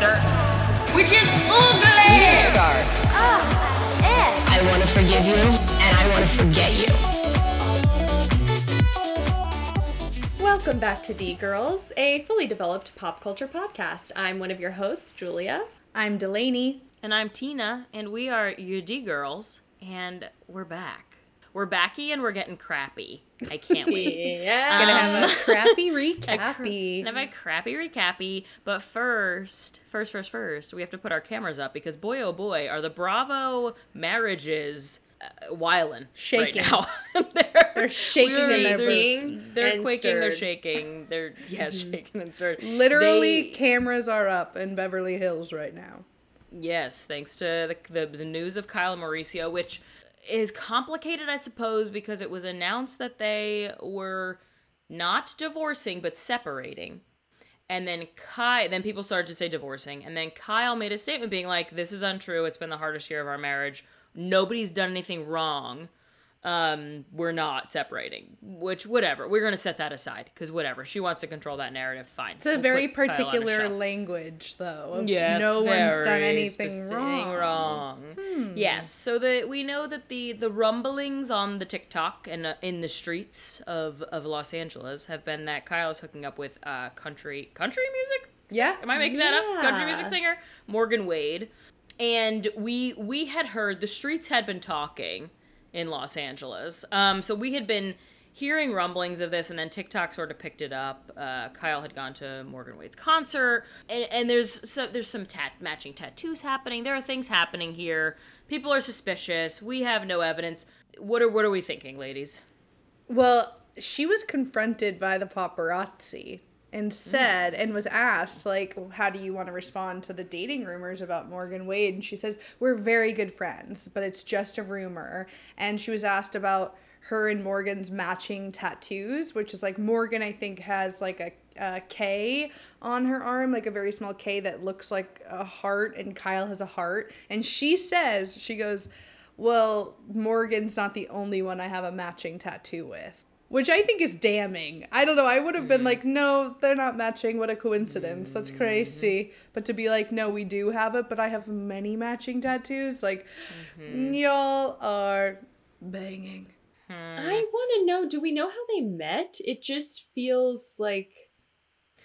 sister. Which is ugly! You should start. Oh, Ed. I want to forgive you, and I want to forget you. Welcome back to D Girls, a fully developed pop culture podcast. I'm one of your hosts, Julia. I'm Delaney. And I'm Tina, and we are your D girls, and we're back. We're backy and we're getting crappy. I can't wait. Yeah. Gonna have a crappy A recappy. Gonna have a crappy recappy, but first, first, first, first, we have to put our cameras up because boy, oh boy, are the Bravo marriages uh, wildin' Shaking. right now. they're, They're shaking we're- in they're- boots. They're and quaking. They're shaking. They're yeah, shaking and stirred. Literally, They- cameras are up in Beverly Hills right now. Yes, thanks to the, the the news of Kyle Mauricio, which is complicated, I suppose, because it was announced that they were not divorcing but separating. And then Kyle, then people started to say divorcing, and then Kyle made a statement being like, "This is untrue. It's been the hardest year of our marriage. Nobody's done anything wrong. Um, we're not separating. Which, whatever. We're gonna set that aside because whatever. She wants to control that narrative. Fine. It's a We'll very particular language, though. Yes, no one's done anything wrong. wrong. Yes, so that we know that the the rumblings on the TikTok and uh, in the streets of of Los Angeles have been that Kyle is hooking up with uh country country music. Yeah. Am I making that up? Country music singer Morgan Wade, and we we had heard the streets had been talking in Los Angeles. Um, so we had been hearing rumblings of this, and then TikTok sort of picked it up. Uh, Kyle had gone to Morgan Wade's concert, and, and there's so there's some tat- matching tattoos happening. There are things happening here. People are suspicious. We have no evidence. What are what are we thinking, ladies? Well, she was confronted by the paparazzi and Mm. said and was asked like how do you want to respond to the dating rumors about Morgan Wade and she says we're very good friends but it's just a rumor and she was asked about her and Morgan's matching tattoos which is like Morgan I think has like a, a K on her arm like a very small K that looks like a heart and Kyle has a heart and she says she goes well, Morgan's not the only one I have a matching tattoo with. Which I think is damning. I don't know. I would have been mm. like, no, they're not matching. What a coincidence. That's mm. crazy. But to be like, no, we do have it, but I have many matching tattoos. Like, mm-hmm. y'all are banging. Hmm. I want to know do we know how they met? It just feels like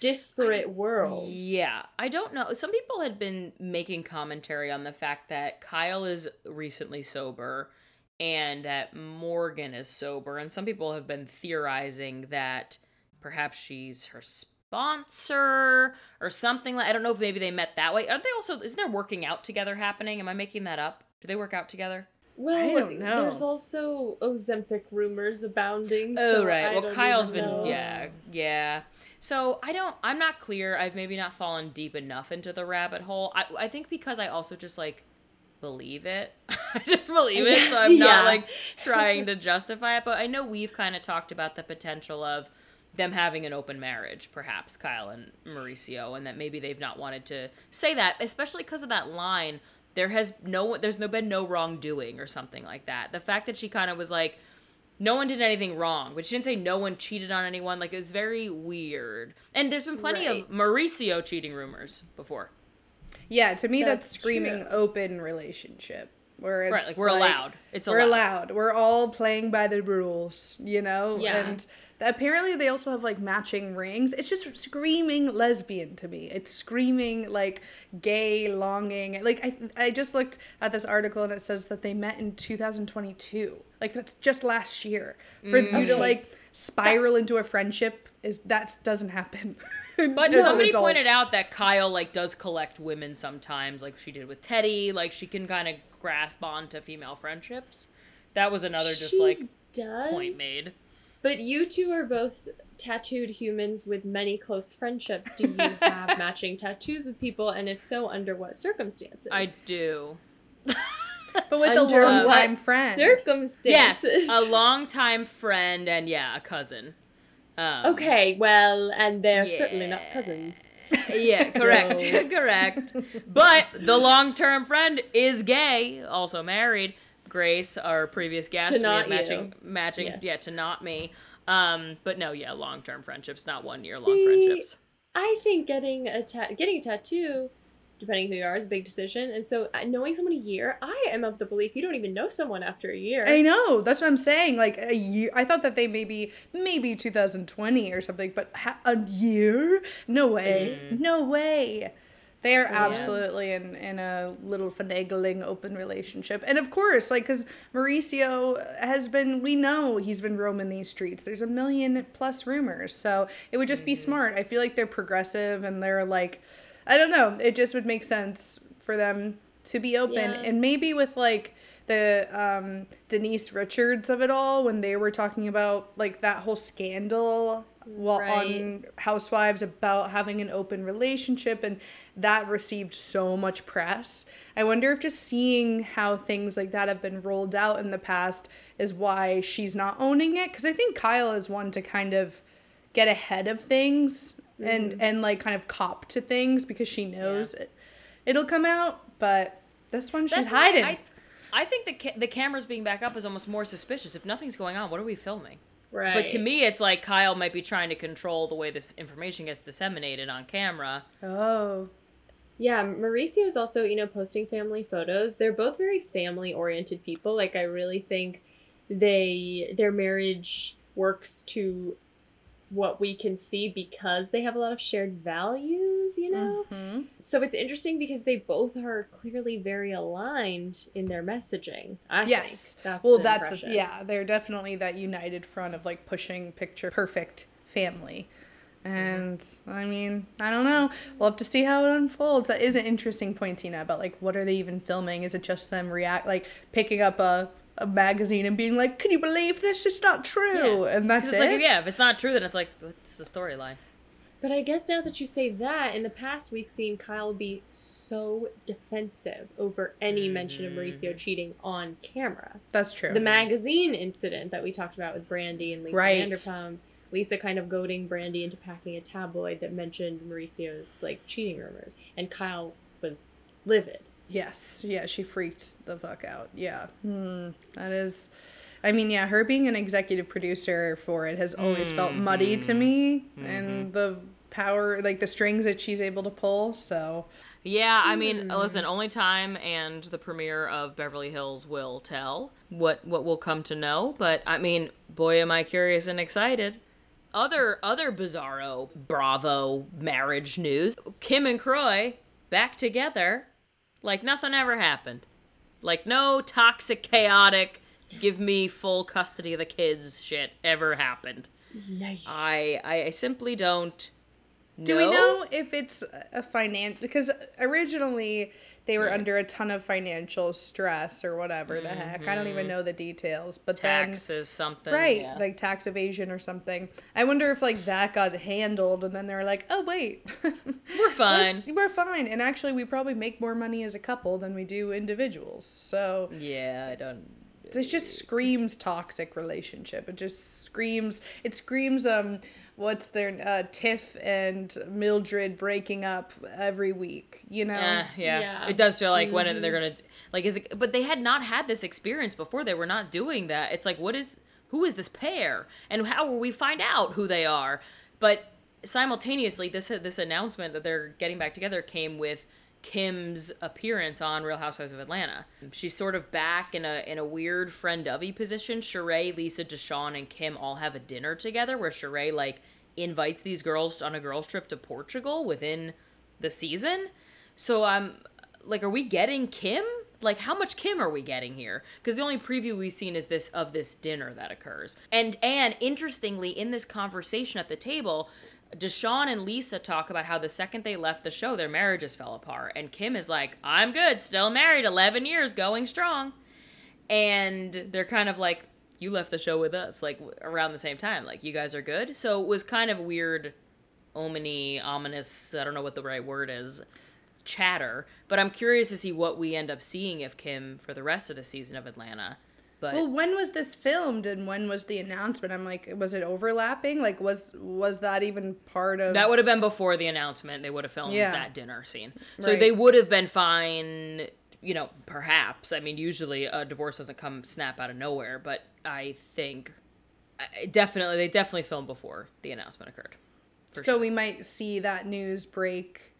disparate worlds. Yeah, I don't know. Some people had been making commentary on the fact that Kyle is recently sober and that Morgan is sober, and some people have been theorizing that perhaps she's her sponsor or something like I don't know if maybe they met that way. Aren't they also isn't there working out together happening? Am I making that up? Do they work out together? Well, I don't know. there's also Ozempic rumors abounding. Oh so right. I well, don't Kyle's even been know. yeah, yeah. So I don't. I'm not clear. I've maybe not fallen deep enough into the rabbit hole. I I think because I also just like believe it. I just believe it. So I'm Yeah. not like trying to justify it. But I know we've kind of talked about the potential of them having an open marriage, perhaps Kyle and Mauricio, and that maybe they've not wanted to say that, especially because of that line. There has no, there's no been no wrongdoing or something like that. The fact that she kind of was like, no one did anything wrong, but she didn't say no one cheated on anyone. Like it was very weird. And there's been plenty Right. of Mauricio cheating rumors before. Yeah, to me, that's, That's screaming true. open relationship. Where it's Right, like, we're allowed. It's we're allowed. allowed. We're all playing by the rules, you know. Yeah. And apparently, they also have like matching rings. It's just screaming lesbian to me. It's screaming like gay longing. Like I, I just looked at this article and it says that they met in 2022. Like that's just last year. For Mm. you to like spiral into a friendship is that doesn't happen. But somebody pointed out that Kyle like does collect women sometimes, like she did with Teddy. Like she can kind of grasp on to female friendships. That was another just She like does, point made. But you two are both tattooed humans with many close friendships. Do you have matching tattoos with people, and if so, under what circumstances? I do. but with under a longtime what friend. Circumstances. Yes, Circumstances. a longtime friend and yeah, a cousin. Um, Okay, well, and they're certainly not cousins. Yeah, correct, So- correct. But the long-term friend is gay, also married. Grace, our previous guest, To not matching, you. matching, Yes. yeah, to not me. Um, but no, yeah, long-term friendships, not one-year long See, friendships. I think getting a ta- getting a tattoo depending who you are, is a big decision. And so, uh, knowing someone a year, I am of the belief you don't even know someone after a year. I know. That's what I'm saying. Like a year. I thought that they maybe maybe 2020 or something, but ha- a year? No way. No way. They are absolutely in in a little finagling open relationship, and of course, like because Mauricio has been, we know he's been roaming these streets. There's a million plus rumors, so it would just be smart. I feel like they're progressive and they're like, I don't know. It just would make sense for them to be open, Yeah. and maybe with like the um, Denise Richards of it all when they were talking about like that whole scandal well, on Housewives about having an open relationship, and that received so much press. I wonder if just seeing how things like that have been rolled out in the past is why she's not owning it. Because I think Kyle is one to kind of get ahead of things and mm-hmm. and like kind of cop to things because she knows it, it'll come out. But this one she's That's hiding. I, I think the ca- the cameras being back up is almost more suspicious. If nothing's going on, what are we filming? Right. But to me, it's like Kyle might be trying to control the way this information gets disseminated on camera. oh, Yeah, Mauricio is also, you know, posting family photos. They're both very family oriented people. Like I really think they their marriage works to what we can see because they have a lot of shared values, you know? Mm-hmm. So it's interesting because they both are clearly very aligned in their messaging. I yes. think that's well, that's yeah. They're definitely that united front of like pushing picture perfect family. And I mean, I don't know. We'll have to see how it unfolds. That is an interesting point, Tina, about like what are they even filming? Is it just them react like picking up a, a magazine and being like, Can you believe this? It's not true yeah. and that's 'Cause it. like, yeah, if it's not true, then it's like, what's the storyline? But I guess now that you say that, in the past we've seen Kyle be so defensive over any mention of Mauricio mm-hmm. cheating on camera. That's true. The magazine incident that we talked about with Brandi and Lisa Right. Vanderpump, Lisa kind of goading Brandi into packing a tabloid that mentioned Mauricio's like cheating rumors, and Kyle was livid. Yes, yeah, she freaked the fuck out. Yeah, hmm, that is. I mean, yeah, her being an executive producer for it has always felt mm-hmm. muddy to me, mm-hmm. and the power, like the strings that she's able to pull. So, Yeah, I hmm. mean, listen, only time and the premiere of Beverly Hills will tell what what we'll come to know. But I mean, boy, am I curious and excited. Other other bizarro Bravo marriage news: Kim and Kroy back together, like nothing ever happened, like no toxic, chaotic, give me full custody of the kids shit ever happened. I I, I simply don't. do we know if it's a finance? Because originally they were under a ton of financial stress or whatever the heck. I don't even mm-hmm. know the details, but then taxes something? right yeah. like tax evasion or something i wonder if like that got handled and then they were like oh wait we're fine. We're fine and actually we probably make more money as a couple than we do individuals so Yeah, I don't. It just screams toxic relationship it just screams it screams um what's their uh tiff and mildred breaking up every week you know yeah. Yeah. it does feel like when they're gonna like is it, but they had not had this experience before. They were not doing that. It's like what is who is this pair and how will we find out who they are? But simultaneously, this this announcement that they're getting back together came with Kim's appearance on Real Housewives of Atlanta. She's sort of back in a in a weird friend of y position. Sheree, Lisa, Deshawn, and Kim all have a dinner together where Sheree like invites these girls on a girls trip to Portugal within the season. So I'm like, are we getting Kim? Like, how much Kim are we getting here? Because the only preview we've seen is this of this dinner that occurs. And and interestingly, in this conversation at the table, DeShawn and Lisa talk about how the second they left the show, their marriages fell apart. And Kim is like, I'm good, still married, 11 years, going strong. And they're kind of like, you left the show with us, like around the same time. Like, you guys are good. So it was kind of weird, omany, ominous, I don't know what the right word is, chatter. But I'm curious to see what we end up seeing if Kim for the rest of the season of Atlanta. But Well, when was this filmed and when was the announcement? I'm like, was it overlapping? Like, was was that even part of? That would have been before the announcement. They would have filmed Yeah. that dinner scene. So Right. they would have been fine, you know, perhaps. I mean, usually a divorce doesn't come snap out of nowhere, but I think definitely, they definitely filmed before the announcement occurred. so we might see that news break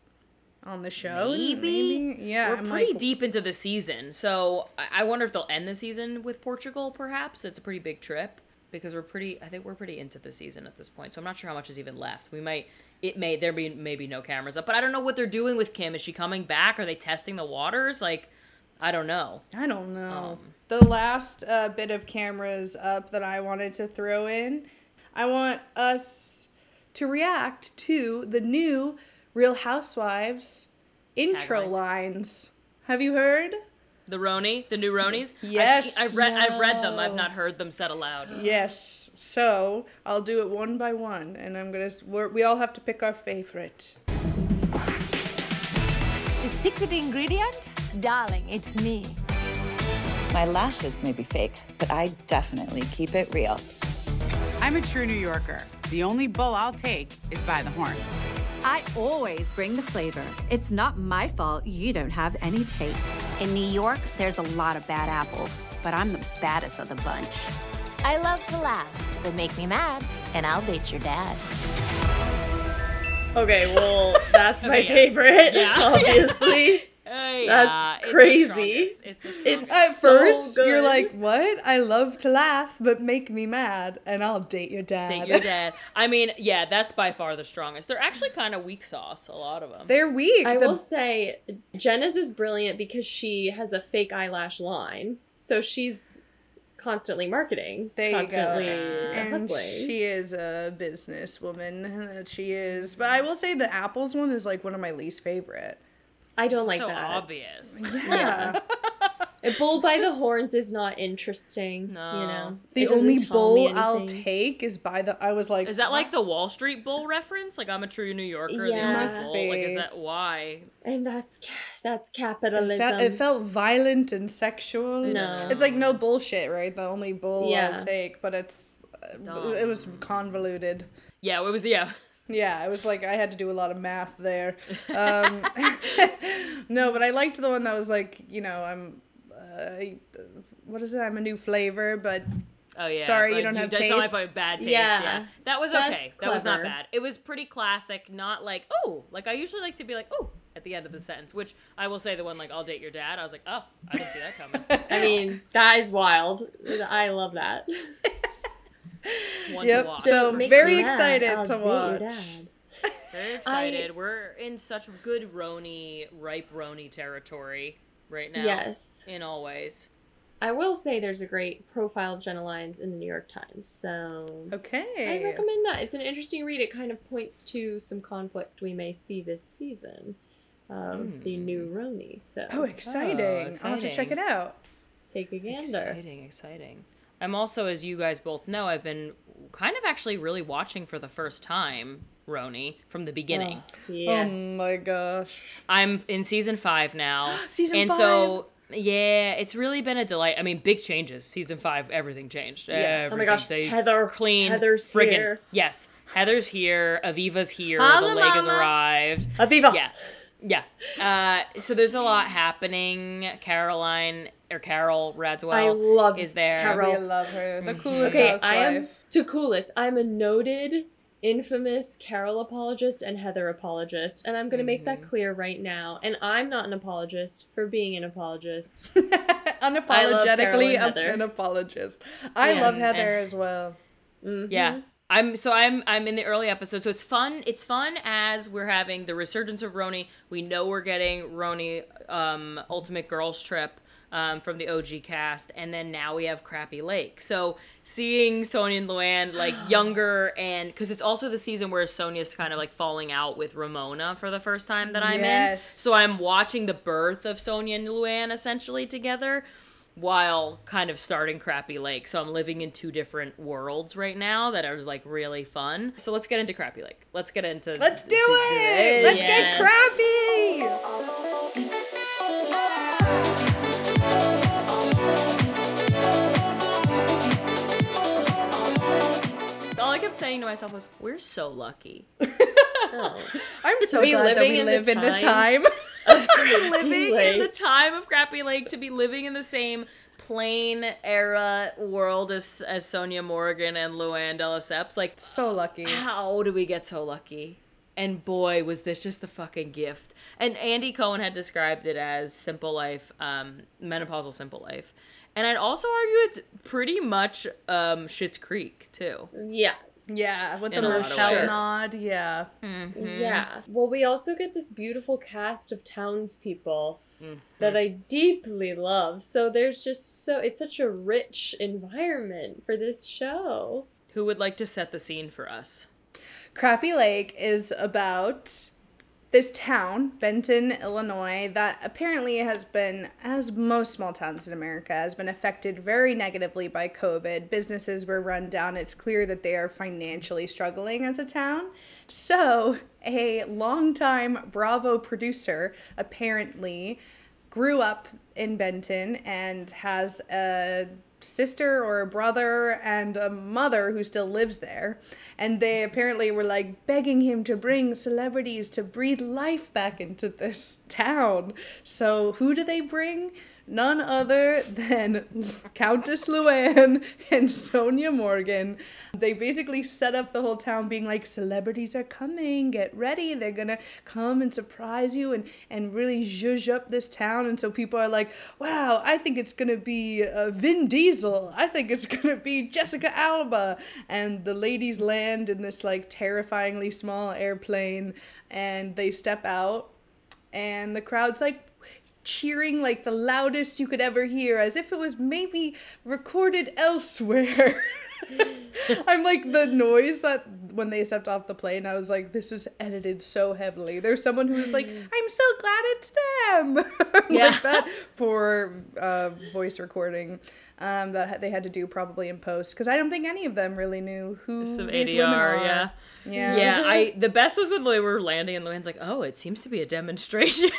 on the show. Maybe? Yeah, We're I'm pretty like, deep into the season, so I- I wonder if they'll end the season with Portugal. Perhaps it's a pretty big trip because we're pretty. I think we're pretty into the season at this point, so I'm not sure how much is even left. We might. It may there be maybe no cameras up, but I don't know what they're doing with Kim. Is she coming back? Are they testing the waters? Like, I don't know. I don't know. Um, the last uh, bit of cameras up that I wanted to throw in, I want us to react to the new Real Housewives intro Taglines. lines. Have you heard? The RHONY, the new RHONYs. I've Yes. seen- I've, read. I've read them. I've not heard them said aloud. Yes. So I'll do it one by one, and I'm gonna. We're, we all have to pick our favorite. The secret ingredient? Darling, it's me. My lashes may be fake, but I definitely keep it real. I'm a true New Yorker. The only bull I'll take is by the horns. I always bring the flavor. It's not my fault you don't have any taste. In New York, there's a lot of bad apples, but I'm the baddest of the bunch. I love to laugh, but make me mad, and I'll date your dad. Okay, well, that's my yeah. favorite, Yeah. obviously. Yeah, That's it's the crazy. strongest. It's the It's strongest. At so first, you're like, "What? I love to laugh, but make me mad, and I'll date your dad." Date your dad. I mean, yeah, that's by far the strongest. They're actually kind of weak sauce, a lot of them. They're weak. I The- will say, Jenna's is brilliant because she has a fake eyelash line. So she's constantly marketing, There you go. constantly and hustling. she is a businesswoman. That she is. But I will say the apples one is like one of my least favorite. I don't like so that. obvious. Yeah. A bull by the horns is not interesting. No. You know, the only bull I'll take is by the. I was like, Is that like the Wall Street Bull reference? Like I'm a true New Yorker. Yeah. the Must bull? be. Like is that why? And that's ca- that's It capitalism. felt, it felt violent and sexual. No. It's like no bullshit, right? The only bull Yeah. I'll take, but it's. uh, Dumb. It was convoluted. Yeah, it was yeah. Yeah, it was like I had to do a lot of math there. Um, no, but I liked the one that was like, you know, I'm, uh, what is it? I'm a new flavor, but Oh yeah. Sorry, you don't have that's not my taste. bad taste. Yeah. Yeah. That was That's okay. That was not bad. It was pretty classic. Not like oh, like I usually like to be like oh at the end of the sentence. Which I will say the one like I'll date your dad. I was like oh I didn't see that coming. I mean, that is wild. I love that. One Yep, to watch. so- very excited I'll to watch. Very excited. We're in such good RHONY, ripe RHONY territory right now. Yes. In all ways. I will say there's a great profile of Jenna Lyons in the New York Times, so okay. I recommend that. It's an interesting read. It kind of points to some conflict we may see this season of hmm. the new RHONY. So Oh, exciting. I'll have to check it out. take a gander. Exciting, exciting. I'm also, as you guys both know, I've been kind of actually really watching for the first time RHONY from the beginning. Yes. Oh my gosh. I'm in season five now. Season and so yeah, it's really been a delight. I mean, big changes. Season five, everything changed. Yes. Oh my gosh, They Heather- cleaned. Heather's friggin' here. Yes, Heather's here. Aviva's here. Holla, the leg has arrived. Aviva. Yeah, yeah. Uh, so there's a lot happening. Caroline or Carole Radziwill I love is there. Carole. We love her. The coolest Okay, housewife. I am to coolest. I'm a noted, infamous Carole apologist and Heather apologist, and I'm going to make that Mm-hmm. clear right now. And I'm not an apologist for being an apologist. unapologetically and Heather. an apologist. I Yes, love and- Heather as well. Yeah. I'm so I'm I'm in the early episode, so it's fun. It's fun as we're having the resurgence of RHONY. We know we're getting RHONY um, Ultimate Girls Trip um, from the OG cast, and then now we have Crappie Lake. So seeing Sonja and Luann like younger, and because it's also the season where Sonja's kind of like falling out with Ramona for the first time that I'm in. Yes. So I'm watching the birth of Sonja and Luann essentially together while kind of starting Crappie Lake. So I'm living in two different worlds right now that are like really fun. So let's get into Crappie Lake. Let's get into Let's do it! Let's Yes. get crappy! All I kept saying to myself was, "We're so lucky." Oh. I'm so be glad that we in the live in this time time. living in the time of Crappie Lake to be living in the same plain era world as as Sonja Morgan and Luann de Lesseps. Like, so lucky. how do we get so lucky? And boy, was this just the fucking gift. And Andy Cohen had described it as simple life, um, menopausal simple life. And I'd also argue it's pretty much um, Schitt's Creek too. Yeah. Yeah, with the a lot of motel nod. Yeah. Mm-hmm. Yeah. Well, we also get this beautiful cast of townspeople mm-hmm. that I deeply love. So there's just so it's such a rich environment for this show. Who would like to set the scene for us? Crappie Lake is about this town, Benton, Illinois, that apparently has been, as most small towns in America, has been affected very negatively by COVID. Businesses were run down. It's clear that they are financially struggling as a town. So, a longtime Bravo producer apparently grew up in Benton and has a sister or a brother and a mother who still lives there. And they apparently were like begging him to bring celebrities to breathe life back into this town. So who do they bring? None other than Countess Luann and Sonja Morgan. They basically set up the whole town being like, celebrities are coming, get ready, they're gonna come and surprise you and, and really zhuzh up this town. And so people are like, wow, I think it's gonna be uh, Vin Diesel, I think it's gonna be Jessica Alba. And the ladies land in this like terrifyingly small airplane and they step out and the crowd's like cheering like the loudest you could ever hear as if it was maybe recorded elsewhere i'm like the noise that when they stepped off the plane i was like this is edited so heavily there's someone who's like i'm so glad it's them Yeah. like that for uh, voice recording um, that they had to do probably in post because i don't think any of them really knew who Some these women are. yeah. yeah Yeah, I the best was when they were landing and Luann's like, "Oh, it seems to be a demonstration."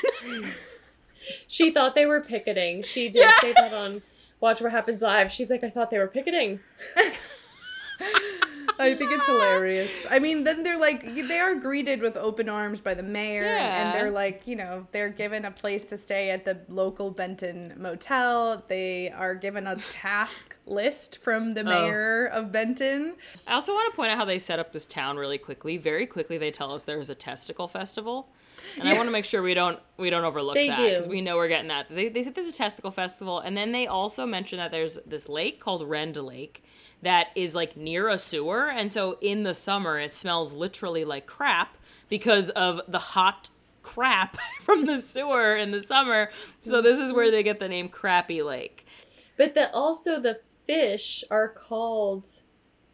She thought they were picketing. She did say that on Watch What Happens Live. She's like, I thought they were picketing. I think it's hilarious. I mean, then they're like, they are greeted with open arms by the mayor, and, and they're like, you know, they're given a place to stay at the local Benton motel. They are given a task list from the oh. mayor of Benton. I also want to point out how they set up this town really quickly. Very quickly, they tell us there's a testicle festival, and I want to make sure we don't we don't overlook They that because we know we're getting that. They they said there's a testicle festival, and then they also mentioned that there's this lake called Rend Lake that is like near a sewer, and so in the summer it smells literally like crap because of the hot crap from the sewer in the summer. So this is where they get the name Crappie Lake. But that also the fish are called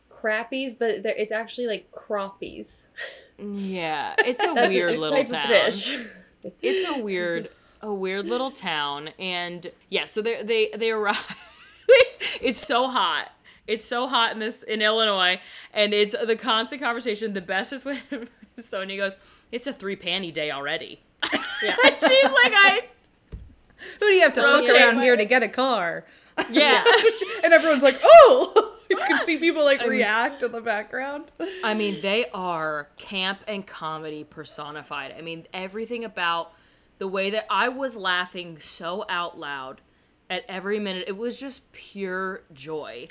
crappies, but it's actually like croppies. Yeah, it's a That's weird it's little type town. of fish. it's a weird a weird little town and yeah so they they they arrive it's so hot it's so hot in this in illinois and it's the constant conversation the best is when sonja goes it's a three panty day already Yeah. she's like i Who do you have to look around went- here to get a car? yeah and everyone's like, oh! You can see people like react in the background. I mean, they are camp and comedy personified. I mean, everything about the way that I was laughing so out loud at every minute. It was just pure joy.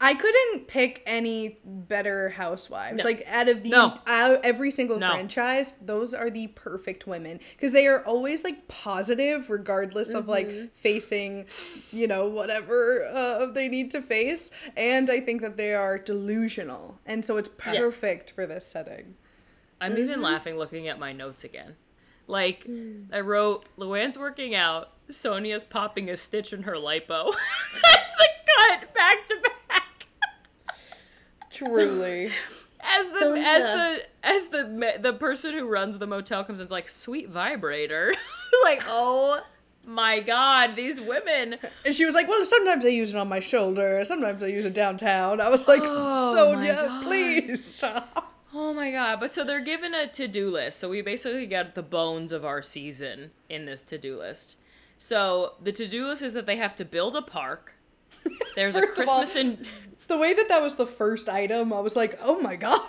I couldn't pick any better housewives. Like out of the No. out, every single No. franchise, those are the perfect women because they are always like positive, regardless of Mm-hmm. like facing, you know, whatever uh, they need to face. And I think that they are delusional, and so it's perfect for this setting. I'm Mm-hmm. even laughing looking at my notes again. Like, I wrote, Luann's working out, Sonja's popping a stitch in her lipo. That's the cut, back to back. Truly, As the Sonja. as the as the the person who runs the motel comes in, it's like sweet vibrator. like, oh my god, these women. and she was like, "Well, sometimes I use it on my shoulder, sometimes I use it downtown." I was like, Oh, "Sonja, please stop." Oh my god! But so they're given a to do list. So we basically got the bones of our season in this to do list. So the to do list is that they have to build a park. There's a of all- Christmas in The way that that was the first item, I was like, "Oh my god."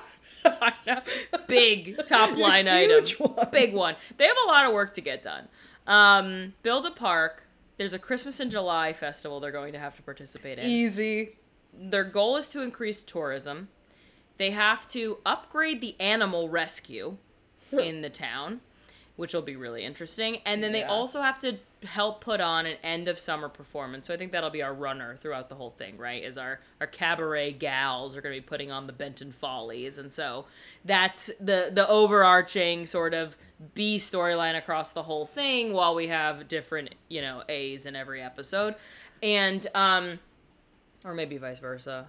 big top line item, one. big one. They have a lot of work to get done. Um, build a park. There's a Christmas in July festival they're going to have to participate in. Easy. Their goal is to increase tourism. They have to upgrade the animal rescue. in the town, which will be really interesting. And then they also have to help put on an end of summer performance. So I think that'll be our runner throughout the whole thing, right? Is our our cabaret gals are going to be putting on the Benton Follies, and so that's the the overarching sort of B storyline across the whole thing. While we have different, you know, A's in every episode, and um, or maybe vice versa.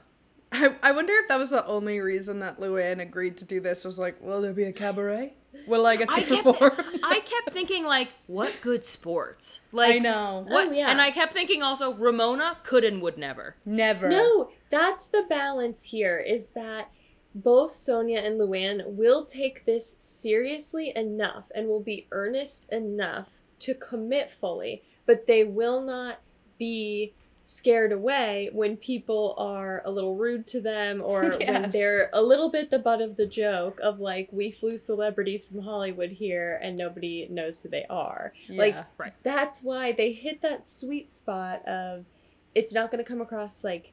I, I wonder if that was the only reason that Luann agreed to do this was like, will there be a cabaret? Will I get to I kept, perform? I kept thinking like, what good sports? Like I know. What, Oh, yeah. And I kept thinking also, Ramona could and would never. Never. No, that's the balance here is that both Sonja and Luann will take this seriously enough and will be earnest enough to commit fully, but they will not be scared away when people are a little rude to them or when they're a little bit the butt of the joke of like we flew celebrities from Hollywood here and nobody knows who they are. Like Right. that's why they hit that sweet spot of it's not going to come across like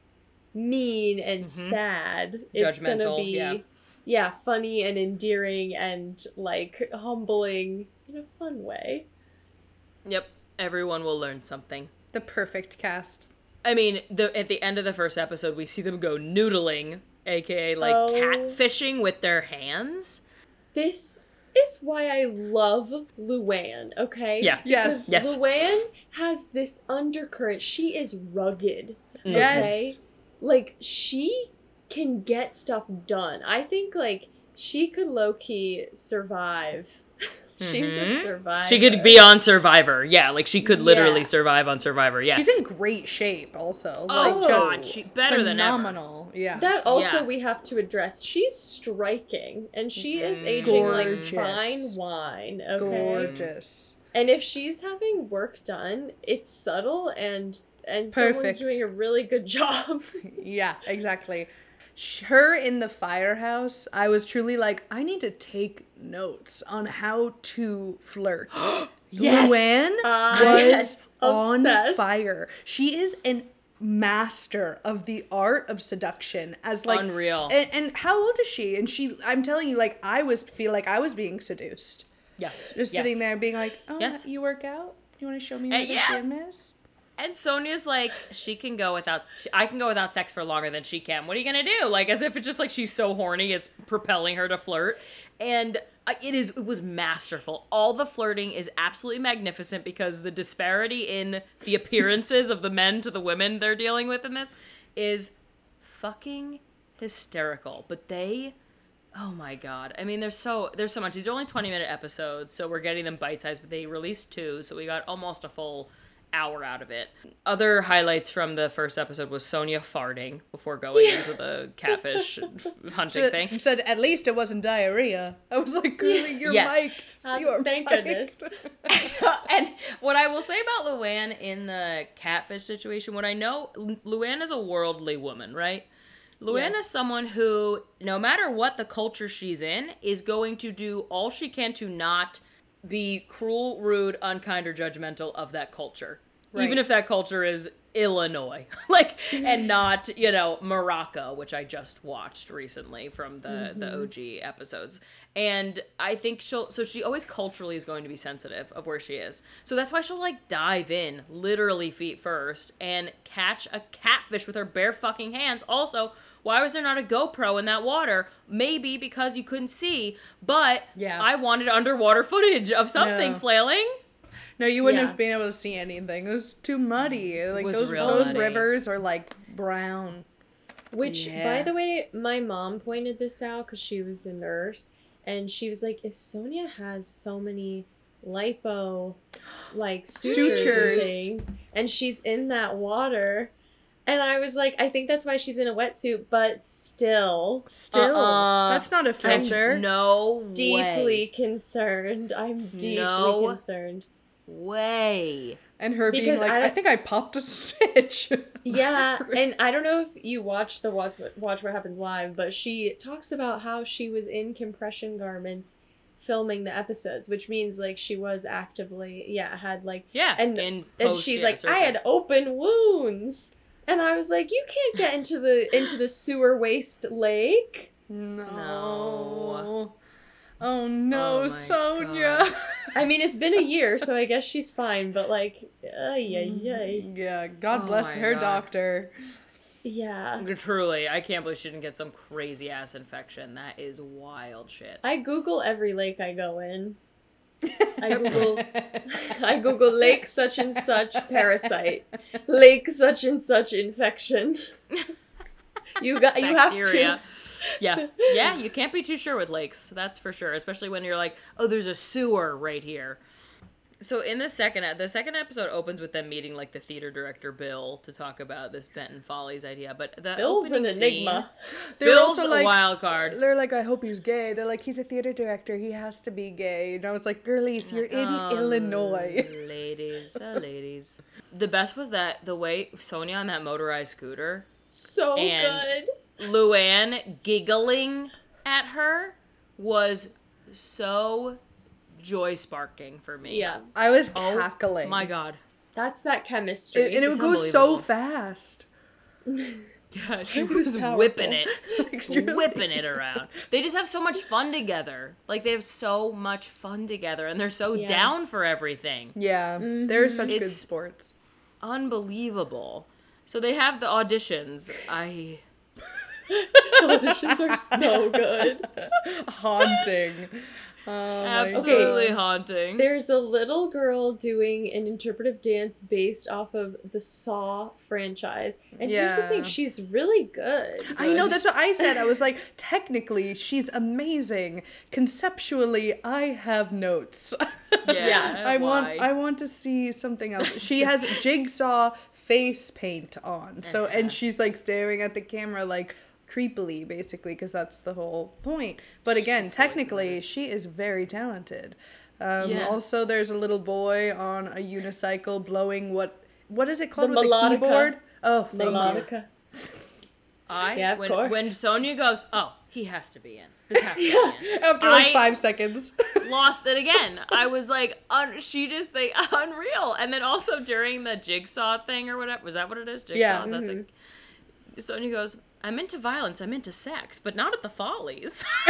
mean and mm-hmm. sad. It's going to Judgmental, be yeah. yeah, funny and endearing and like humbling in a fun way. Yep. Everyone will learn something. The perfect cast. I mean, the at the end of the first episode, we see them go noodling, aka like Oh. catfishing with their hands. This is why I love Luann, okay? Yeah. Yes. Because Yes. Luann has this undercurrent. She is rugged. Mm. Yes. Okay? Like she can get stuff done. I think like she could low key survive. She's a survivor. Mm-hmm. She could be on Survivor. Yeah, like she could literally Yeah. survive on Survivor. Yeah. She's in great shape also. Oh, like God, just she- better than ever. phenomenal. Yeah. That also Yeah. we have to address. She's striking and she is aging Gorgeous. like fine wine, okay? Gorgeous. And if she's having work done, it's subtle and and someone's doing a really good job. Yeah, exactly. Her in the firehouse, I was truly like, I need to take notes on how to flirt. Yes! Luann I was am on obsessed. fire. She is an master of the art of seduction as like Unreal. And, and how old is she? And she I'm telling you like I was feel like I was being seduced. yeah. Just Yes. sitting there being like, "Oh, Yes. you work out? You want to show me Uh, where the yeah. gym is?" And Sonja's like, she can go without, I can go without sex for longer than she can. What are you gonna do? Like, as if it's just like she's so horny, it's propelling her to flirt. And uh, it is, it was masterful. All the flirting is absolutely magnificent because the disparity in the appearances of the men to the women they're dealing with in this is fucking hysterical. But they, oh my god! I mean, there's so there's so much. These are only 20 minute episodes, so we're getting them bite sized. But they released two, so we got almost a full hour out of it. Other highlights from the first episode was Sonja farting before going into the catfish hunting Said, thing. said at least it wasn't diarrhea. I was like, "Girlie, you're Yes. mic'd. Uh, You are thank mic'd." goodness. and what I will say about Luann in the catfish situation, what I know, Luann is a worldly woman, right? Luann Yes. is someone who, no matter what the culture she's in, is going to do all she can to not be cruel, rude, unkind, or judgmental of that culture. Even if that culture is Illinois, like, and not, you know, Morocco, which I just watched recently from the, the mm-hmm. OG episodes. And I think she'll, so she always culturally is going to be sensitive of where she is. So that's why she'll like dive in, literally feet first, and catch a catfish with her bare fucking hands. Also, why was there not a GoPro in that water? Maybe because you couldn't see, but Yeah. I wanted underwater footage of something No. flailing. No, you wouldn't Yeah. have been able to see anything. It was too muddy. Mm. Like was those real those muddy. rivers are like brown. Which, Yeah. by the way, my mom pointed this out because she was a nurse, and she was like, if Sonja has so many lipo, like sutures, Sutures. and things, and she's in that water, and I was like, I think that's why she's in a wetsuit, but still, Still, Uh-uh. that's not a filter. No deeply way. concerned. I'm deeply No. concerned. way. And her being like, I I, think I popped a stitch. Yeah, and I don't know if you watch the watch watch what happens live, but she talks about how she was in compression garments filming the episodes, which means like she was actively yeah had like Yeah, and in and post, she's yeah, like I had open wounds, and I was like you can't get into the into the sewer waste lake. no. No. Oh no, Oh my Sonja. I mean, it's been a year, so I guess she's fine. But like, ay ay mm, ay. yeah, God Oh bless her God. doctor. Yeah. Truly, I can't believe she didn't get some crazy ass infection. That is wild shit. I Google every lake I go in. I Google I Google lake such and such parasite. Lake such and such infection. You got you have to Yeah. Yeah, you can't be too sure with lakes. That's for sure, especially when you're like, "Oh, there's a sewer right here." So in the second the second episode opens with them meeting like the theater director Bill to talk about this Benton Follies idea, but the Bill's an opening scene- enigma. They're Bill's also a like- wild card. They're like, I hope he's gay. They're like, he's a theater director. He has to be gay. And I was like, girlies, you're in Oh, Illinois. ladies, uh, ladies. The best was that the way Sonja on that motorized scooter, So And- good. Luann giggling at her was so joy sparking for me. Yeah. I was Oh cackling. my god. That's that chemistry. And, and it It's goes so fast. Yeah, she was was whipping it, Like, whipping it around. They just have so much fun together. Like they have so much fun together, and they're so Yeah. down for everything. Yeah, mm-hmm. they're such good sports. Unbelievable. So they have the auditions. I auditions are so good. Haunting. Oh my absolutely haunting. There's a little girl doing an interpretive dance based off of the Saw franchise. And here's the thing, Yeah. she's really good. I know that's what I said. I was like, technically, she's amazing. Conceptually, I have notes. Yeah, I want? I want to see something else. She has jigsaw face paint on. So Uh-huh. and she's like staring at the camera like creepily basically because that's the whole point. But again, technically, she is very talented. Um, Yes. Also, there's a little boy on a unicycle blowing what what is it called The with melodica. the keyboard? Oh, thank you. Melodica. I Yeah, of when course. when Sonja goes, oh, he has to be in. This has to be in. After like I- five seconds. lost it again. I was like, un- she just like unreal. And then also during the jigsaw thing or whatever, was that what it is? Jigsaw. Yeah. Is that the- Sonja goes, I'm into violence. I'm into sex, but not at the Follies.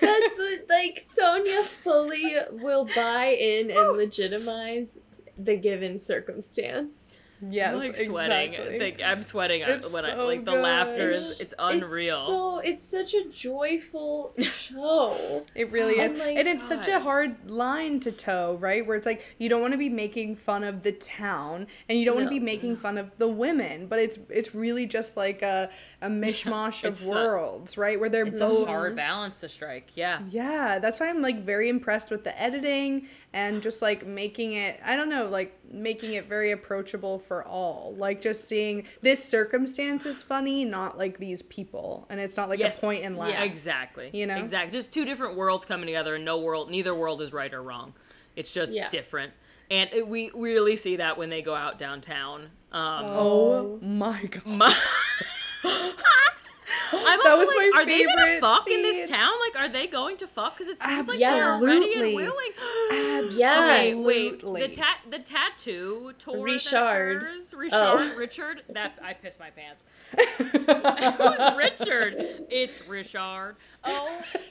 That's like Sonja fully will buy in and legitimize the given circumstance. Yes, I'm like sweating. exactly. Like, I'm sweating uh, It's when I like the good. laughter is it's unreal. It's so it's such a joyful show. It really Oh is. And it's such a hard line to toe, right? Where it's like you don't want to be making fun of the town and you don't want to be making fun of the women, but it's it's really just like a, a mishmash of It's a- worlds, right? Where they're it's a hard balance to strike. Yeah. yeah, that's why I'm like very impressed with the editing and just like making it, I don't know, like making it very approachable for all. Like just seeing this circumstance is funny, not like these people. And it's not like a point and laugh. Yeah, exactly. You know? exactly. Just two different worlds coming together, and no world, neither world is right or wrong. It's just Yeah. different, and it, we really see that when they go out downtown. Um, Oh my god. my- I'm That also was like, my are they gonna favorite fuck in this town? Like, are they going to fuck? Because it seems like they're ready Absolutely. and willing. Yeah. Okay, wait. Absolutely. The tat, the tattoo tour Richard. Oh. Richard, Oh. Richard. That I pissed my pants. Who's Richard? It's Richard. Oh,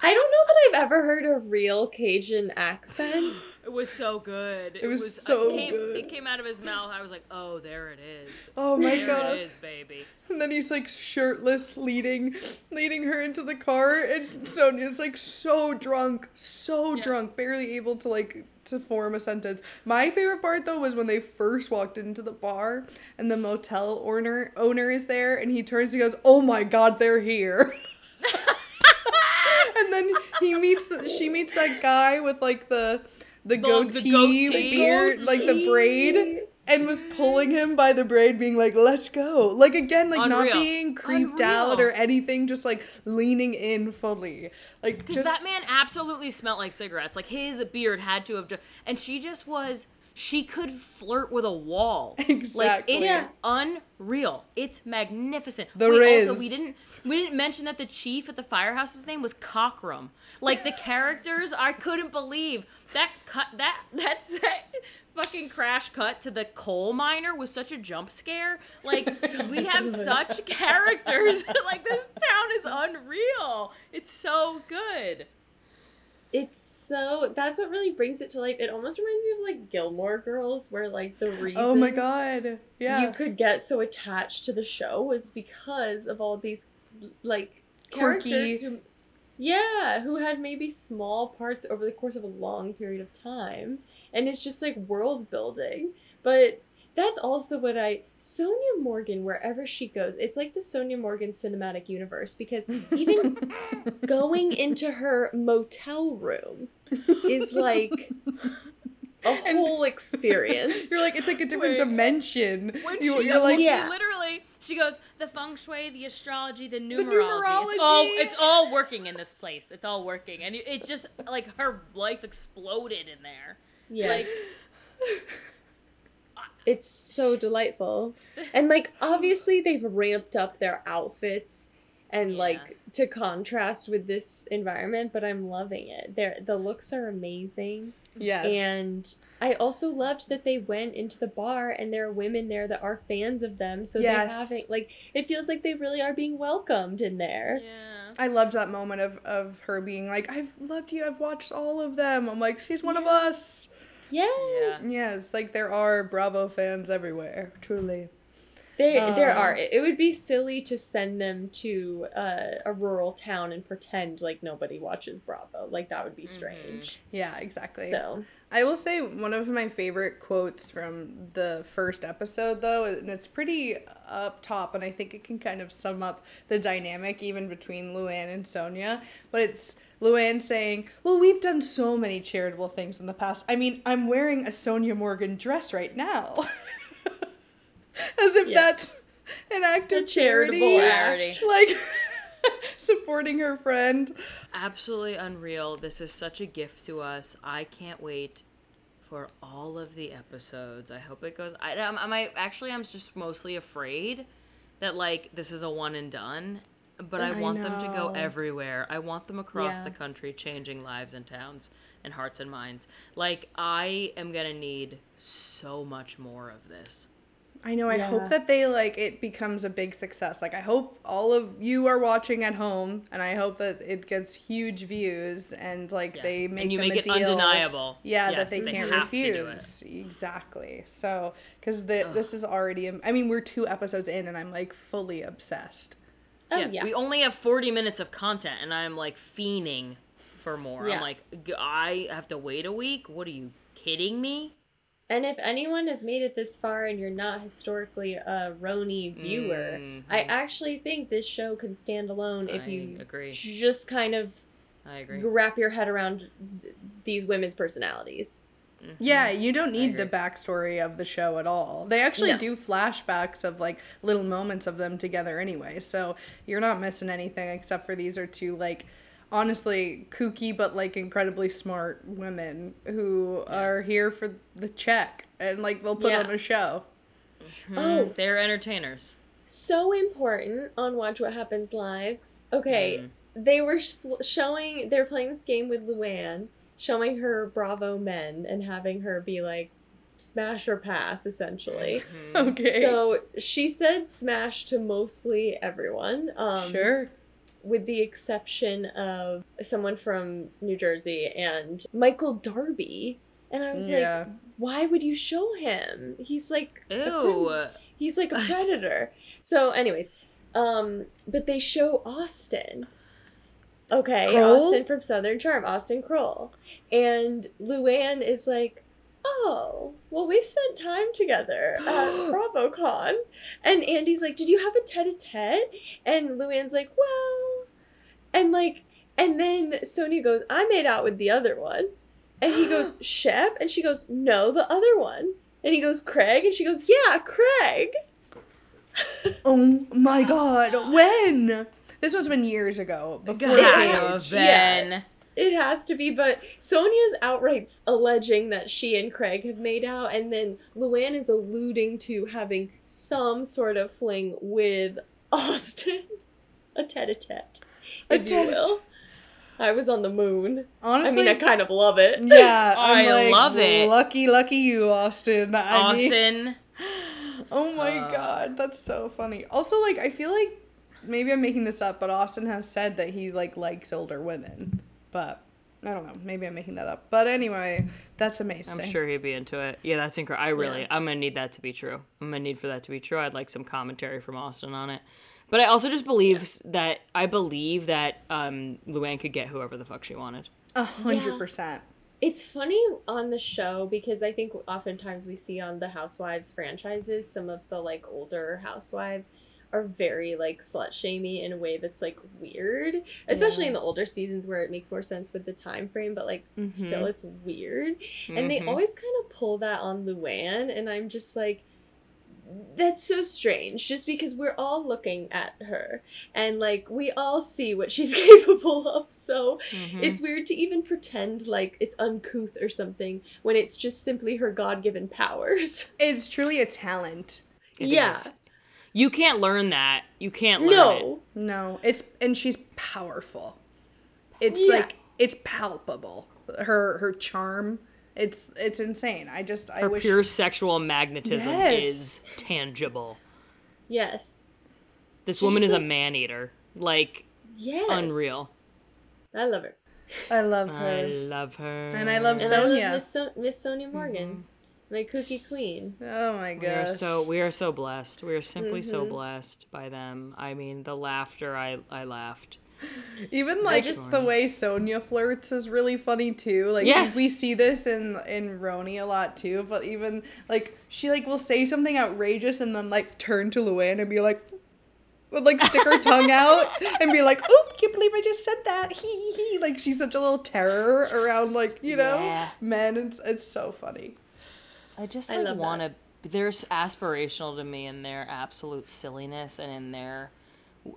I don't know that I've ever heard a real Cajun accent. It was so good. It, was uh, so it came, good. It came out of his mouth. I was like, oh, there it is. Oh my there god. it is, baby. And then he's like shirtless leading leading her into the car and Sonja's like so drunk, so drunk, barely able to like to form a sentence. My favorite part though was when they first walked into the bar and the motel owner owner is there and he turns and goes, "Oh my god, they're here." and then he meets the, she meets that guy with like the the, goatee, goatee. beard, like the braid, and was pulling him by the braid, being like, "Let's go!" Like again, like not being creeped Unreal. out or anything, just like leaning in fully, like Because just that man absolutely smelled like cigarettes. Like his beard had to have, just, and she just was. She could flirt with a wall. Exactly. Like Exactly. it's Yeah. unreal. It's magnificent. The Wait, Riz. also we didn't we didn't mention that the chief at the firehouse's name was Cockrum. Like the characters, I couldn't believe that cut that that's that fucking crash cut to the coal miner was such a jump scare. Like we have such characters. like this town is unreal. It's so good. It's so that's what really brings it to life. It almost reminds me of like Gilmore Girls, where like the oh reason Oh my god. Yeah. you could get so attached to the show was because of all these like Quirky. characters who yeah who had maybe small parts over the course of a long period of time and it's just like world building but that's also what i sonja morgan wherever she goes it's like the sonja morgan cinematic universe because even going into her motel room is like a whole experience You're like it's like a different Wait. dimension. When You, she, are like Yeah. she literally she goes the feng shui, the astrology, the numerology. numerology. It's all it's all working in this place. It's all working, and it's just like her life exploded in there. yes Like It's so delightful. And like obviously they've ramped up their outfits and Yeah. like to contrast with this environment, but I'm loving it. Their the looks are amazing. yes. And I also loved that they went into the bar and there are women there that are fans of them. So Yes. they're having like it feels like they really are being welcomed in there. yeah. I loved that moment of, of her being like, I've loved you, I've watched all of them. I'm like, she's one of us. Yes. Yes, like there are Bravo fans everywhere, truly. There, there Uh, are. It it would be silly to send them to uh, a rural town and pretend like nobody watches Bravo. Like that would be strange. Yeah, exactly. So I will say one of my favorite quotes from the first episode, though, and it's pretty up top, and I think it can kind of sum up the dynamic even between Luann and Sonja. But it's Luann saying, Well, we've done so many charitable things in the past. I mean, I'm wearing a Sonja Morgan dress right now. As if Yeah. that's an act of charitable charity. act. Like supporting her friend. Absolutely unreal. This is such a gift to us. I can't wait for all of the episodes. I hope it goes. I, I'm, I'm I, actually I'm just mostly afraid that like this is a one and done. But I, I want them to go everywhere. I want them across Yeah. the country, changing lives and towns and hearts and minds. Like I am gonna need so much more of this. I know. I Yeah. hope that they like it becomes a big success. Like I hope all of you are watching at home, and I hope that it gets huge views and like Yeah. they make and you them make a it deal. undeniable. Yeah, Yes, that they, can't have to do it. refuse. Exactly. So, because this is already. Um, I mean, we're two episodes in, and I'm like fully obsessed. oh yeah, yeah, we only have 40 minutes of content and i'm like fiending for more Yeah. i'm like I have to wait a week what are you kidding me And if anyone has made it this far and you're not historically a RHONY viewer, I actually think this show can stand alone if Mm-hmm. I you agree. just kind of i agree wrap your head around th- these women's personalities. Yeah, you don't need the backstory of the show at all. They actually No. do flashbacks of like little moments of them together anyway. So you're not missing anything except for these are two like honestly kooky but like incredibly smart women who are here for the check and like they'll put Yeah. on a show. Mm-hmm. Oh, they're entertainers so important on Watch What Happens Live. Okay, mm-hmm. they were sh- showing, they're playing this game with Luann, showing her Bravo men and having her be like, smash or pass, essentially. Mm-hmm. Okay. So she said smash to mostly everyone. Um, sure. With the exception of someone from New Jersey and Michael Darby. And I was Yeah. like, why would you show him? He's like a ew He's like a predator. so, anyways, um, but they show Austin. Okay, Kroll? Austin from Southern Charm, Austin Kroll. And Luann is like, oh, well, we've spent time together at BravoCon. And Andy's like, did you have a tete-a-tete? And Luann's like, well, and like, and then Sonja goes, I made out with the other one. And he goes, Shep? And she goes, no, the other one. And he goes, Craig? And she goes, yeah, Craig. Oh my god. When? This one's been years ago. Before Gotta Paige. have Yeah. It has to be, but Sonja's outright alleging that she and Craig have made out, and then Luann is alluding to having some sort of fling with Austin. A tete a tete, A if you will. I was on the moon. Honestly- I mean, I kind of love it. Yeah, I'm I like, love it. Lucky, lucky you, Austin. I mean- Austin. oh my Uh. god, that's so funny. Also, like, I feel like maybe I'm making this up, but Austin has said that he like likes older women. But I don't know. Maybe I'm making that up. But anyway, that's amazing. I'm sure he'd be into it. Yeah, that's incredible. I really, Yeah. I'm gonna need that to be true. I'm gonna need for that to be true. I'd like some commentary from Austin on it. But I also just believe s that I believe that um, Luann could get whoever the fuck she wanted. A hundred percent. It's funny on the show because I think oftentimes we see on the Housewives franchises some of the like older housewives are very like slut shamey in a way that's like weird, especially in the older seasons where it makes more sense with the time frame. But like still, it's weird, and they Mhm. always kind of pull that on Luann, and I'm just like. That's so strange, just because we're all looking at her and like we all see what she's capable of. So Mm-hmm. it's weird to even pretend like it's uncouth or something when it's just simply her God given powers. It's truly a talent. It yeah. is. You can't learn that. You can't learn it. No. No, it's and she's powerful. It's Yeah. like it's palpable. Her her charm. It's it's insane. I just I Her wish pure sexual magnetism Yes. is tangible. Yes. This She's woman just is a like- man eater. Like Yes. unreal. I love her. I love her. I her. love her. And I love And I love Miss, so- Miss Sonja Morgan, my cookie queen. Oh my We are gosh. so we are so blessed. We are simply so Mm-hmm. blessed by them. I mean, the laughter. I I laughed. Even like just- the way Sonja flirts is really funny too. Like Yes. we see this in in RHONY a lot too. But even like she like will say something outrageous and then like turn to Luann and be like, would like stick her tongue out and be like, "Oh, can't believe I just said that." He hee hee. Like she's such a little terror around like you know Yeah. men. It's it's so funny. I just I like love that. want to. They're aspirational to me in their absolute silliness and in their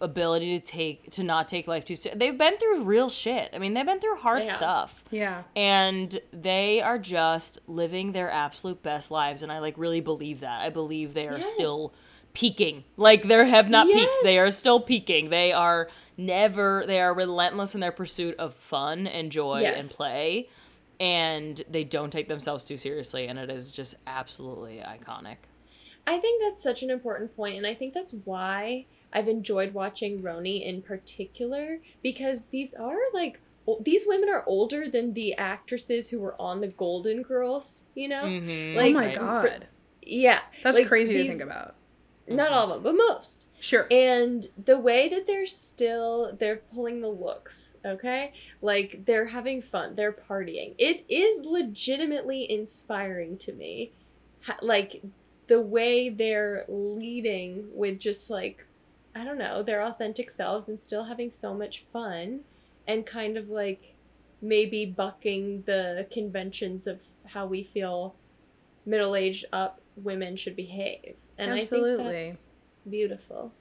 ability to take to not take life too seriously. They've been through real shit. I mean, they've been through hard They have. stuff. Yeah. and they are just living their absolute best lives and i like really believe that i believe they are Yes. still peaking like they have not peaked they are still peaking they are never they are relentless in their pursuit of fun and joy and play and they don't take themselves too seriously and it is just absolutely iconic I think that's such an important point, and I think that's why I've enjoyed watching RHONY in particular because these are like these women are older than the actresses who were on the Golden Girls. You know, Mhm. oh Like, my right. god. yeah, That's like, crazy to think about. Not all of them, but most. Sure. And the way that they're still they're pulling the looks, okay? Like they're having fun, they're partying. It is legitimately inspiring to me. Ha- Like the way they're leading with just like I don't know, their authentic selves and still having so much fun and kind of like maybe bucking the conventions of how we feel middle-aged up women should behave. And I Absolutely. think that's beautiful.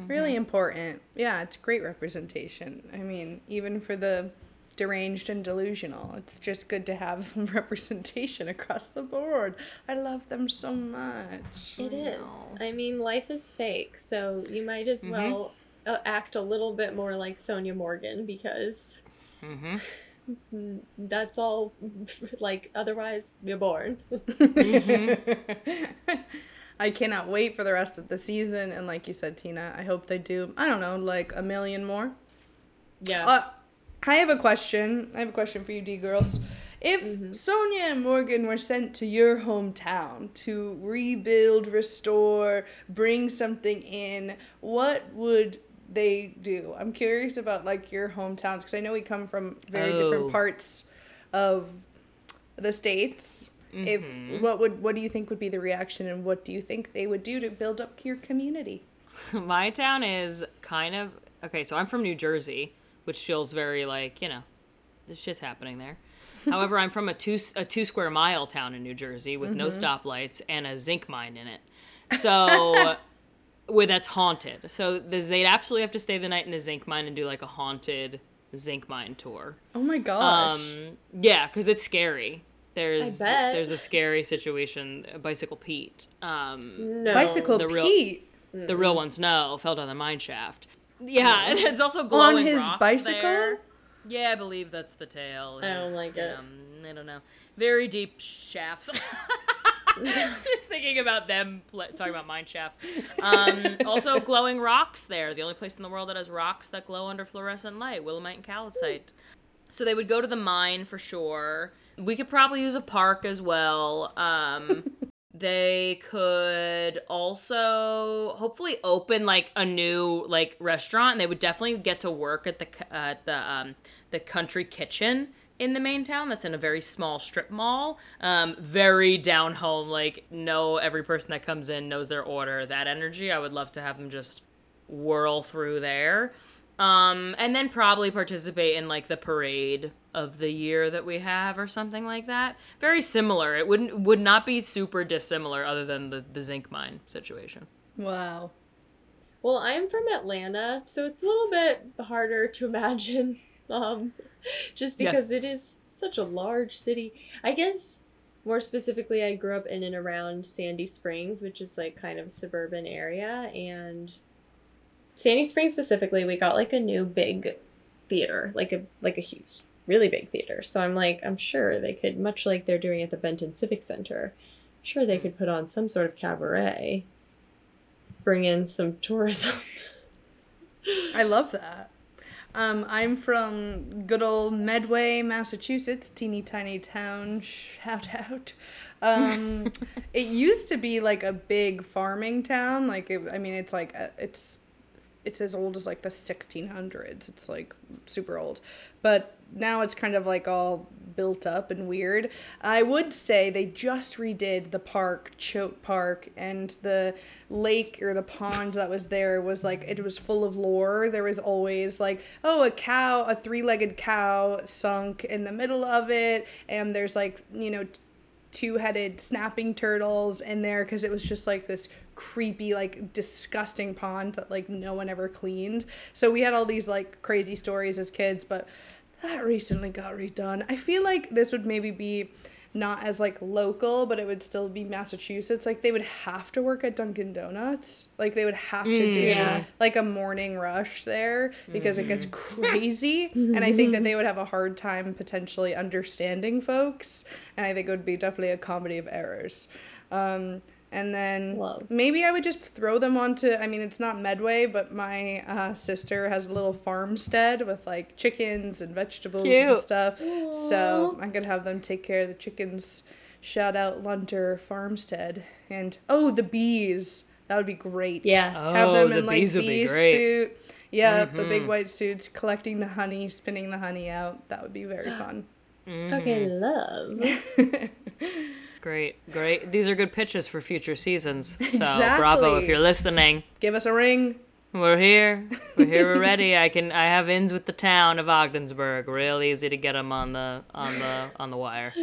Mm-hmm. Really important. Yeah, it's great representation. I mean, even for the deranged and delusional, it's just good to have representation across the board. I love them so much. It is. I mean, life is fake, so you might as well uh, act a little bit more like Sonja Morgan because that's all. Like otherwise, you're born. I cannot wait for the rest of the season. And like you said, Tina, I hope they do, I don't know, like a million more. yeah. Uh, I have a question. I have a question for you, D girls. If mm-hmm. Sonja and Morgan were sent to your hometown to rebuild, restore, bring something in, what would they do? I'm curious about like your hometowns because I know we come from very Oh. different parts of the states. If mm-hmm. what would what do you think would be the reaction, and what do you think they would do to build up your community? my town is kind of okay so i'm from new jersey which feels very like you know this shit's happening there however i'm from a two a two square mile town in new jersey with no stoplights and a zinc mine in it so where that's haunted so there's, they'd absolutely have to stay the night in the zinc mine and do like a haunted zinc mine tour Oh my gosh! um yeah because it's scary there's bet. there's a scary situation bicycle pete um no. Bicycle the real- Pete. the real ones no fell down the mine shaft yeah and it's also glowing on his rocks bicycle? there. Yeah, I believe that's the tale. I don't like it. Um, I don't know. Very deep shafts. Just thinking about them talking about mine shafts. Um, also, glowing rocks there. The only place in the world that has rocks that glow under fluorescent light willemite and calcite. So they would go to the mine for sure. We could probably use a park as well. Um, they could also hopefully open like a new like restaurant, and they would definitely get to work at the uh, the um, the country kitchen in the main town. That's in a very small strip mall. Um, very down home. Like know every person that comes in knows their order. That energy. I would love to have them just whirl through there. Um, and then probably participate in like the parade of the year that we have or something like that. Very similar. It wouldn't would not be super dissimilar other than the, the zinc mine situation. Wow. Well, I'm from Atlanta, so it's a little bit harder to imagine. Um, just Yeah. because it is such a large city. I guess more specifically, I grew up in and around Sandy Springs, which is like kind of a suburban area, and Sandy Springs specifically, we got like a new big theater, like a like a huge, really big theater. So I'm like, I'm sure they could, much like they're doing at the Benton Civic Center, sure they could put on some sort of cabaret, bring in some tourism. I love that. Um, I'm from good old Medway, Massachusetts, teeny tiny town. Shout out. Um, it used to be like a big farming town. Like, it, I mean, it's like a, it's it's as old as like the 1600s. It's like super old, but now it's kind of like all built up and weird. I would say they just redid the park, Choate Park, and the lake or the pond that was there was like it was full of lore. There was always like, oh, a cow, a three-legged cow sunk in the middle of it, and there's like, you know, two-headed snapping turtles in there because it was just like this creepy like disgusting pond that like no one ever cleaned. So we had all these like crazy stories as kids but that recently got redone. I feel like this would maybe be not as like local but it would still be massachusetts. Like they would have to work at dunkin donuts. Like they would have to do Yeah. like a morning rush there because it gets crazy. And i think that they would have a hard time potentially understanding folks. And i think it would be definitely a comedy of errors. Um, and then Love. maybe I would just throw them onto. I mean, it's not Medway, but my uh, sister has a little farmstead with like chickens and vegetables and Cute. stuff. So I could have them take care of the chickens. Shout out Lunter Farmstead and oh the bees. That would be great. Yes. have Oh, them the in like bees would be bee great. suit. Yeah, the big white suits, collecting the honey, spinning the honey out. That would be very fun. Okay, love. Great, great. These are good pitches for future seasons. So bravo if you're listening. Give us a ring. We're here. We're here. We're ready. I can. I have ins with the town of Ogdensburg. Real easy to get them on the on the on the wire.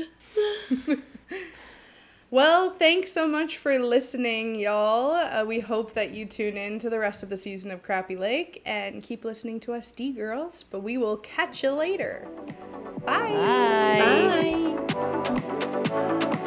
Well, thanks so much for listening, y'all. Uh, we hope that you tune in to the rest of the season of Crappie Lake and keep listening to us, D girls. But we will catch you later. Bye. Bye. Bye.